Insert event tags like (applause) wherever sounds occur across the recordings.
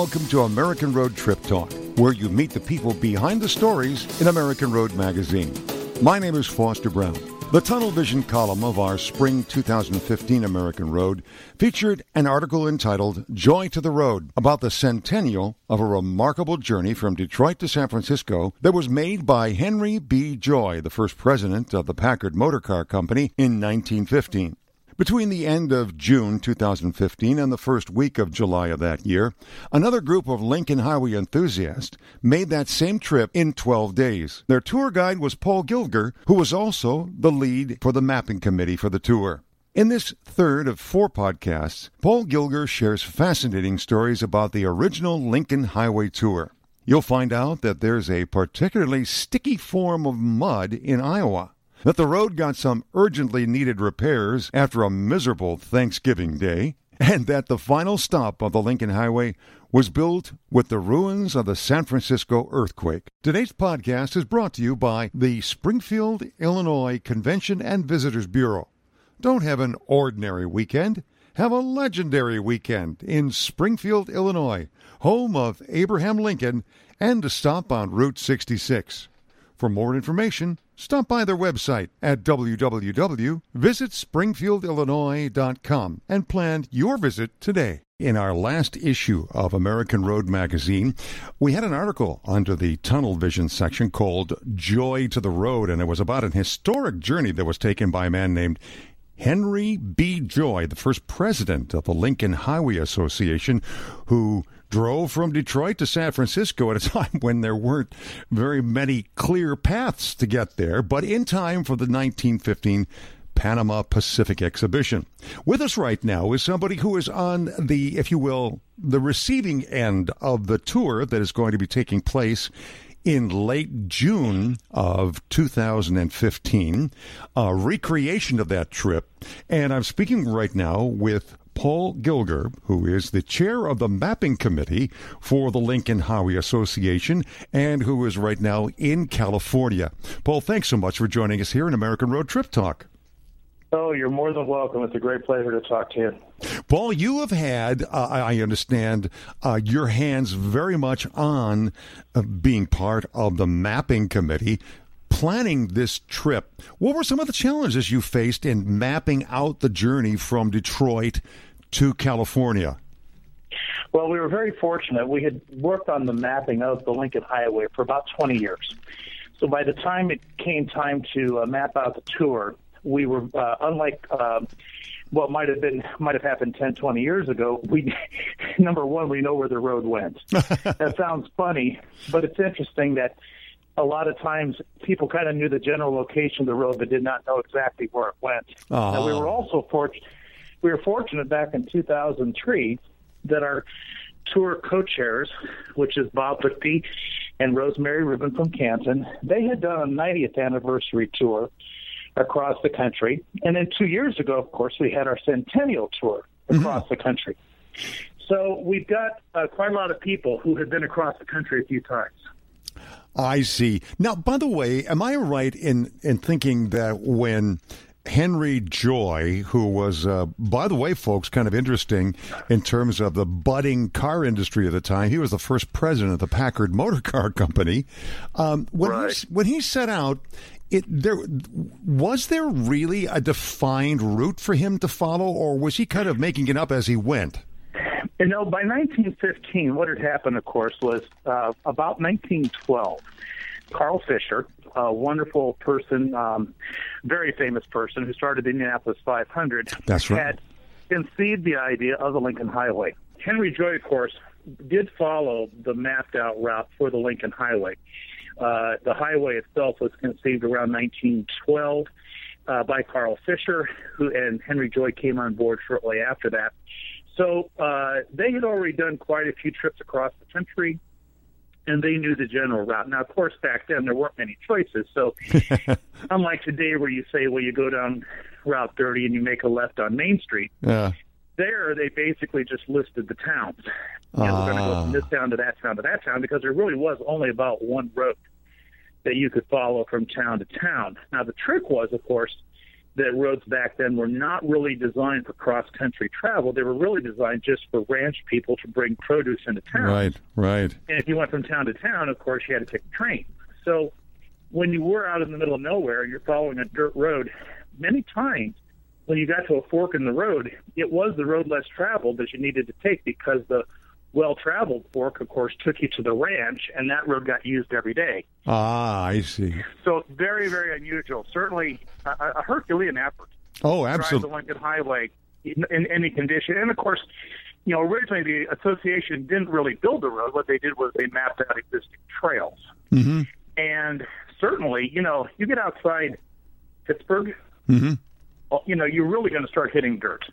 welcome to American Road Trip Talk, where you meet the people behind the stories in American Road Magazine. My name is Foster Brown. The Tunnel Vision column of our spring 2015 American Road featured an article entitled Joy to the Road about the centennial of a remarkable journey from Detroit to San Francisco that was made by Henry B. Joy, the first president of the Packard Motor Car Company in 1915. Between the end of June 2015 and the first week of July of that year, another group of Lincoln Highway enthusiasts made that same trip in 12 days. Their tour guide was Paul Gilger, who was also the lead for the mapping committee for the tour. In this third of four podcasts, Paul Gilger shares fascinating stories about the original Lincoln Highway Tour. You'll find out that there's a particularly sticky form of mud in Iowa that the road got some urgently needed repairs after a miserable Thanksgiving day, and that the final stop of the Lincoln Highway was built with the ruins of the San Francisco earthquake. Today's podcast is brought to you by the Springfield, Illinois Convention and Visitors Bureau. Don't have an ordinary weekend. Have a legendary weekend in Springfield, Illinois, home of Abraham Lincoln, and a stop on Route 66. For more information, stop by their website at www.visitspringfieldillinois.com and plan your visit today. In our last issue of American Road Magazine, we had an article under the Tunnel Vision section called Joy to the Road, and it was about an historic journey that was taken by a man named Henry B. Joy, the first president of the Lincoln Highway Association, who drove from Detroit to San Francisco at a (laughs) time when there weren't very many clear paths to get there, but in time for the 1915 Panama Pacific Exhibition. With us right now is somebody who is on the, if you will, the receiving end of the tour that is going to be taking place in late June of 2015, a recreation of that trip. And I'm speaking right now with Paul Gilger, who is the chair of the mapping committee for the Lincoln Highway Association and who is right now in California. Paul, thanks so much for joining us here in American Road Trip Talk. Oh, you're more than welcome. It's a great pleasure to talk to you. Paul, you have had, uh, I understand, uh, your hands very much on uh, being part of the mapping committee planning this trip. What were some of the challenges you faced in mapping out the journey from Detroit to California? Well, we were very fortunate. We had worked on the mapping of the Lincoln Highway for about 20 years. So by the time it came time to uh, map out the tour, we were uh, unlike uh, what might have been might have happened 10, 20 years ago. We (laughs) number one, we know where the road went. (laughs) that sounds funny, but it's interesting that a lot of times people kind of knew the general location of the road, but did not know exactly where it went. Uh-huh. Now, we were also fortunate. We were fortunate back in 2003 that our tour co-chairs, which is Bob Lichty and Rosemary Rubin from Canton, they had done a 90th anniversary tour across the country. And then two years ago, of course, we had our centennial tour mm-hmm. across mm-hmm. the country. So we've got uh, quite a lot of people who have been across the country a few times. I see. Now, by the way, am I right in in thinking that when Henry Joy, who was, uh, by the way, folks, kind of interesting in terms of the budding car industry at the time. He was the first president of the Packard Motor Car Company. Um, when, right. he, when he set out, it there was there really a defined route for him to follow, or was he kind of making it up as he went? You know, by 1915, what had happened, of course, was uh, about 1912. Carl Fisher, a wonderful person, um, very famous person who started the Indianapolis 500, That's right. had conceived the idea of the Lincoln Highway. Henry Joy, of course, did follow the mapped out route for the Lincoln Highway. Uh, the highway itself was conceived around 1912 uh, by Carl Fisher, who and Henry Joy came on board shortly after that. So uh, they had already done quite a few trips across the country, and they knew the general route. Now, of course, back then there weren't many choices. So, (laughs) unlike today, where you say, "Well, you go down Route 30 and you make a left on Main Street," yeah. there they basically just listed the towns. You know, We're going to go from this ah. town to that town to that town because there really was only about one road that you could follow from town to town. Now, the trick was, of course, that roads back then were not really designed for cross country travel. They were really designed just for ranch people to bring produce into town. Right, right. And if you went from town to town, of course, you had to take a train. So when you were out in the middle of nowhere, and you're following a dirt road. Many times, when you got to a fork in the road, it was the road less traveled that you needed to take because the well traveled fork, of course, took you to the ranch, and that road got used every day. Ah, I see. So very, very unusual. Certainly a, a Herculean effort. Oh, Drive absolutely. the Lincoln Highway in, in any condition. And of course, you know, originally the association didn't really build the road. What they did was they mapped out existing trails. Mm-hmm. And certainly, you know, you get outside Pittsburgh, Mm-hmm. you know, you're really going to start hitting dirt.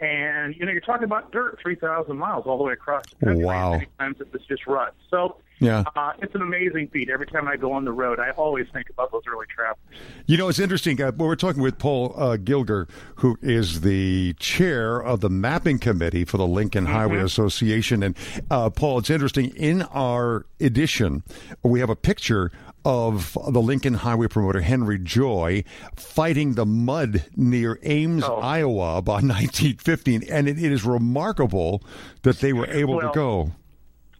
And, you know, you're talking about dirt 3,000 miles all the way across the country. Wow. Many times it's just ruts. So Yeah. uh, it's an amazing feat. Every time I go on the road, I always think about those early travelers. You know, it's interesting. Uh, we're talking with Paul uh, Gilger, who is the chair of the mapping committee for the Lincoln Highway Association. And uh, Paul, it's interesting. In our edition, we have a picture of the Lincoln Highway promoter Henry Joy fighting the mud near Ames, Oh. Iowa, about (laughs) 1915, and it, it is remarkable that they were able Well, to go.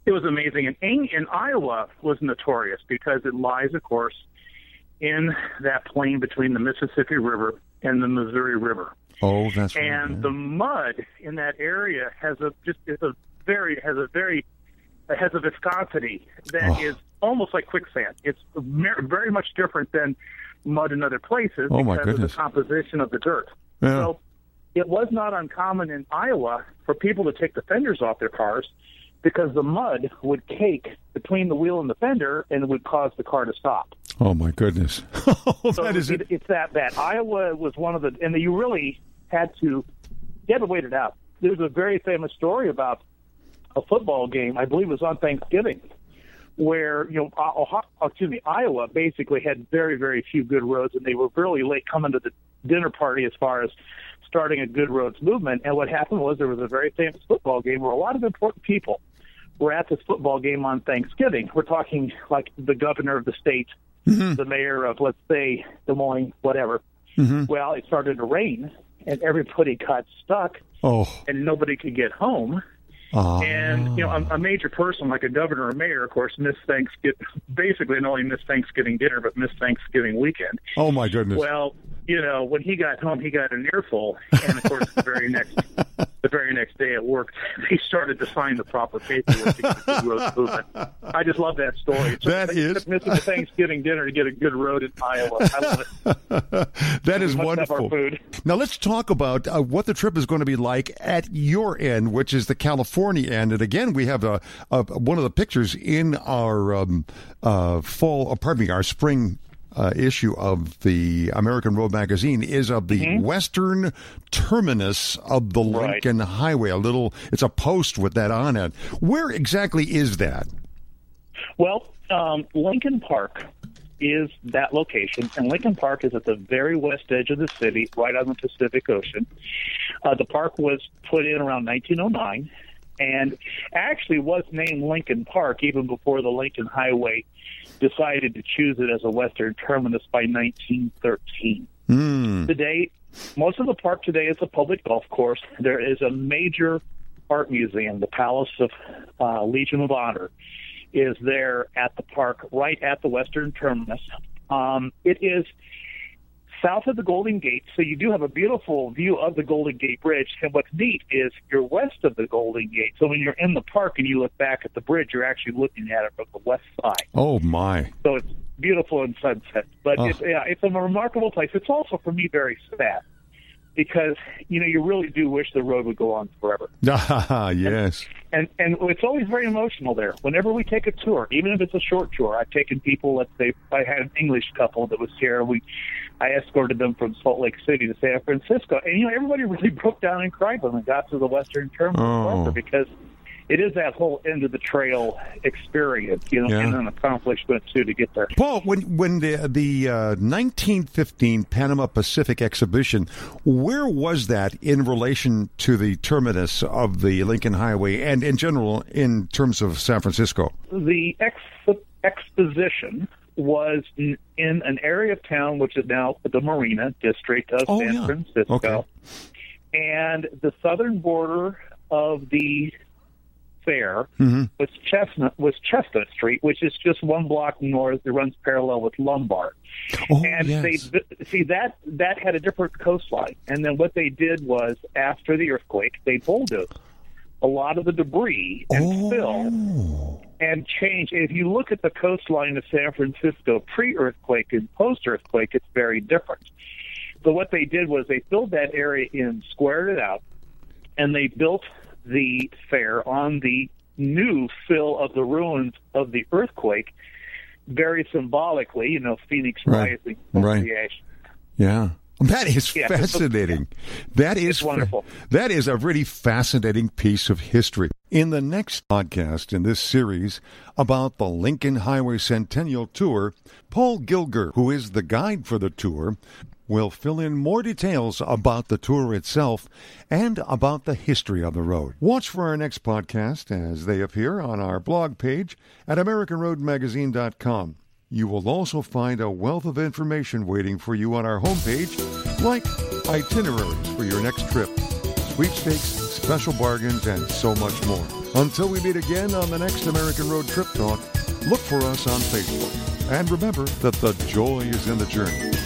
It was amazing. And in, in Iowa was notorious because it lies, of course, in that plain between the Mississippi River and the Missouri River. Oh, that's right. and yeah. the mud in that area has a just is a very has a very has a viscosity that oh. is Oh. Almost like quicksand. It's very much different than mud in other places Oh, my because goodness. of the composition of the dirt. Yeah. So it was not uncommon in Iowa for people to take the fenders off their cars because the mud would cake between the wheel and the fender and it would cause the car to stop. oh my goodness, (laughs) (laughs) So that is it, it's that bad. Iowa was one of the, and you really had to, you had to wait it out. There's a very famous story about a football game. I believe it was on Thanksgiving, where you know, Ohio, excuse me, Iowa basically had very, very few good roads, and they were really late coming to the dinner party as far as starting a good roads movement. And what happened was there was a very famous football game where a lot of important people were at this football game on Thanksgiving. We're talking like the governor of the state, mm-hmm. the mayor of, let's say, Des Moines, whatever. Mm-hmm. Well, it started to rain, and everybody got stuck, oh, and nobody could get home. Ah. And you know, a, a major person like a governor or mayor, of course, missed Thanksgiving. (laughs) Basically, not only missed Thanksgiving dinner, but missed Thanksgiving weekend. oh my goodness. Well, you know, when he got home, he got an earful, and of course, the very next, the very next day at work, (laughs) he started to sign the proper paperwork to get the road movement. (laughs) I just love that story. It's That is- missing the Thanksgiving dinner to get a good road in Iowa. I love it. (laughs) that is We must have our wonderful. food. Now let's talk about uh, what the trip is going to be like at your end, which is the California end. And again, we have a, a one of the pictures in our um, uh, fall, uh, pardon me, our spring. Uh, issue of the American Road Magazine is of the western terminus of the Mm-hmm. Right. Lincoln Highway. A little, it's a post with that on it. Where exactly is that? Well, um, Lincoln Park is that location, and Lincoln Park is at the very west edge of the city, right on the Pacific Ocean. Uh, the park was put in around 1909, and actually was named Lincoln Park even before the Lincoln Highway decided to choose it as a western terminus by 1913 Hmm. today, most of the park today is a public golf course. There is a major art museum, the Palace of uh, Legion of Honor, is there at the park, right at the western terminus. Um, it is south of the Golden Gate, so you do have a beautiful view of the Golden Gate Bridge. And what's neat is you're west of the Golden Gate, so when you're in the park and you look back at the bridge, you're actually looking at it from the west side. Oh my! So it's beautiful in sunset. But Oh. it's, yeah, it's a remarkable place. It's also for me very sad because you know you really do wish the road would go on forever. (laughs) Yes. And and it's always very emotional there. Whenever we take a tour, even if it's a short tour, I've taken people. Let's say I had an English couple that was here. We I escorted them from Salt Lake City to San Francisco, and you know everybody really (laughs) broke down and cried when we got to the Western Terminal Oh. because it is that whole end of the trail experience, you know, Yeah. and an accomplishment too to get there. Paul, when when the the uh, 1915 Panama Pacific exhibition, where was that in relation to the terminus of the Lincoln Highway and in general in terms of San Francisco? the ex- exposition was in, an area of town which is now the Marina District of Oh, San yeah. Francisco. Okay. And the southern border of the fair Mhm. was Chestnut was Chestnut Street, which is just one block north. It runs parallel with Lombard. Oh, and yes. they see that that had a different coastline. And then what they did was after the earthquake, they bulldozed a lot of the debris and fill oh. And change. If you look at the coastline of San Francisco pre-earthquake and post-earthquake, it's very different. So what they did was they filled that area in, squared it out, and they built the fair on the new fill of the ruins of the earthquake, very symbolically. You know, Phoenix Right. rising from Right. the ash. Yeah. That is Yeah, fascinating. That is It's wonderful. That is a really fascinating piece of history. In the next podcast in this series about the Lincoln Highway Centennial Tour, Paul Gilger, who is the guide for the tour, will fill in more details about the tour itself and about the history of the road. Watch for our next podcast as they appear on our blog page at AmericanRoadMagazine.com. You will also find a wealth of information waiting for you on our homepage, like itineraries for your next trip, sweepstakes, special bargains, and so much more. Until we meet again on the next American Road Trip Talk, look for us on Facebook. And remember that the joy is in the journey.